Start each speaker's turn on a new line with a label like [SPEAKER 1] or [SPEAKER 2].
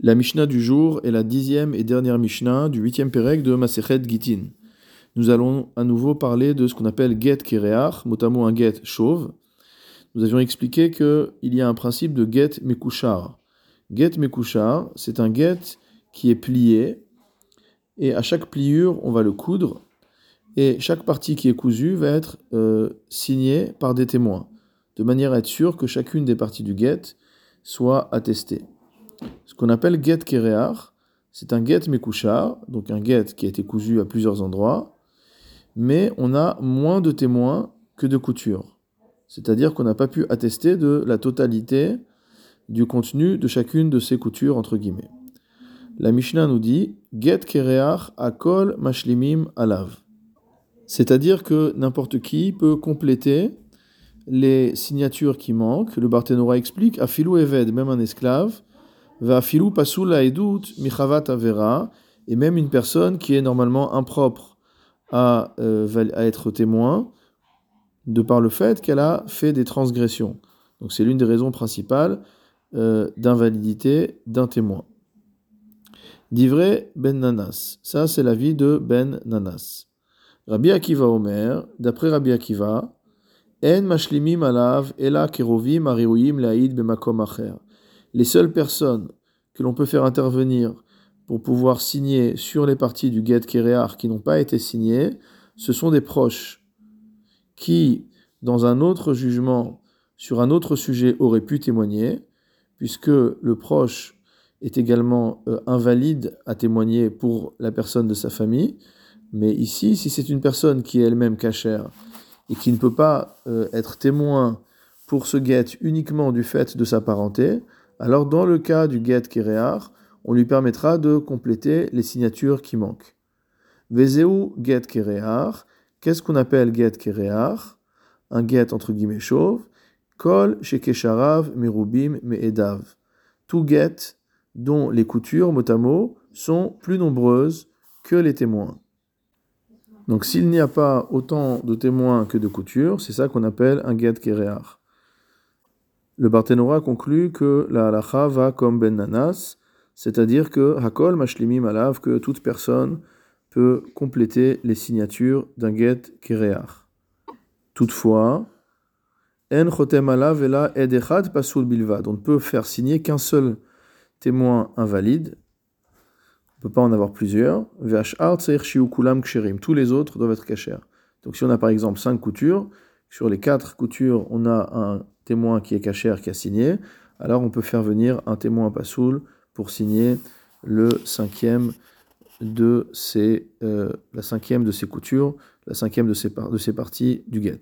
[SPEAKER 1] La Mishnah du jour est la dixième et dernière Mishnah du huitième Pérec de Masechet Gitin. Nous allons à nouveau parler de ce qu'on appelle get kereach, mot un get chauve. Nous avions expliqué qu'il y a un principe de get mekushar. Get mekushar, c'est un get qui est plié, et à chaque pliure, on va le coudre, et chaque partie qui est cousue va être euh, signée par des témoins, de manière à être sûr que chacune des parties du get soit attestée. Ce qu'on appelle get kereach, c'est un get mekushar, donc un get qui a été cousu à plusieurs endroits, mais on a moins de témoins que de coutures. C'est-à-dire qu'on n'a pas pu attester de la totalité du contenu de chacune de ces coutures, entre guillemets. La Mishnah nous dit Get kereach akol mashlimim alav. C'est-à-dire que n'importe qui peut compléter les signatures qui manquent. Le Barthénora explique Afilou Eved, même un esclave, va filou pasul michavat avera, et même une personne qui est normalement impropre à, euh, à être témoin, de par le fait qu'elle a fait des transgressions. Donc c'est l'une des raisons principales euh, d'invalidité d'un témoin. Divré Ben Nanas. Ça, c'est la vie de Ben Nanas. Rabbi Akiva Omer, d'après Rabbi Akiva, En mashlimim alav ela kerovim ariuyim laïd bemakom acher les seules personnes que l'on peut faire intervenir pour pouvoir signer sur les parties du get Kerear qui n'ont pas été signées, ce sont des proches qui, dans un autre jugement, sur un autre sujet, auraient pu témoigner, puisque le proche est également euh, invalide à témoigner pour la personne de sa famille. Mais ici, si c'est une personne qui est elle-même cachère et qui ne peut pas euh, être témoin pour ce get uniquement du fait de sa parenté, alors dans le cas du get kereach, on lui permettra de compléter les signatures qui manquent. Vezeu get kereach, qu'est-ce qu'on appelle get kereach Un get entre guillemets chauve. Kol shekesharav merubim me'edav. Tout get dont les coutures, mot à mot, sont plus nombreuses que les témoins. Donc s'il n'y a pas autant de témoins que de coutures, c'est ça qu'on appelle un get kereach. Le Barthénora conclut que la halacha va comme Ben Nanas, c'est-à-dire que Hakol Mashlimim Alav, que toute personne peut compléter les signatures d'un get kereach. Toutefois, En Chotem Alav la Edechad Pasul Bilvad. On ne peut faire signer qu'un seul témoin invalide. On ne peut pas en avoir plusieurs. Tous les autres doivent être cachers. Donc si on a par exemple cinq coutures, sur les quatre coutures, on a un témoin qui est cachère qui a signé, alors on peut faire venir un témoin pasoul pour signer le cinquième de euh, la cinquième de ces coutures, la cinquième de ces parties du guet.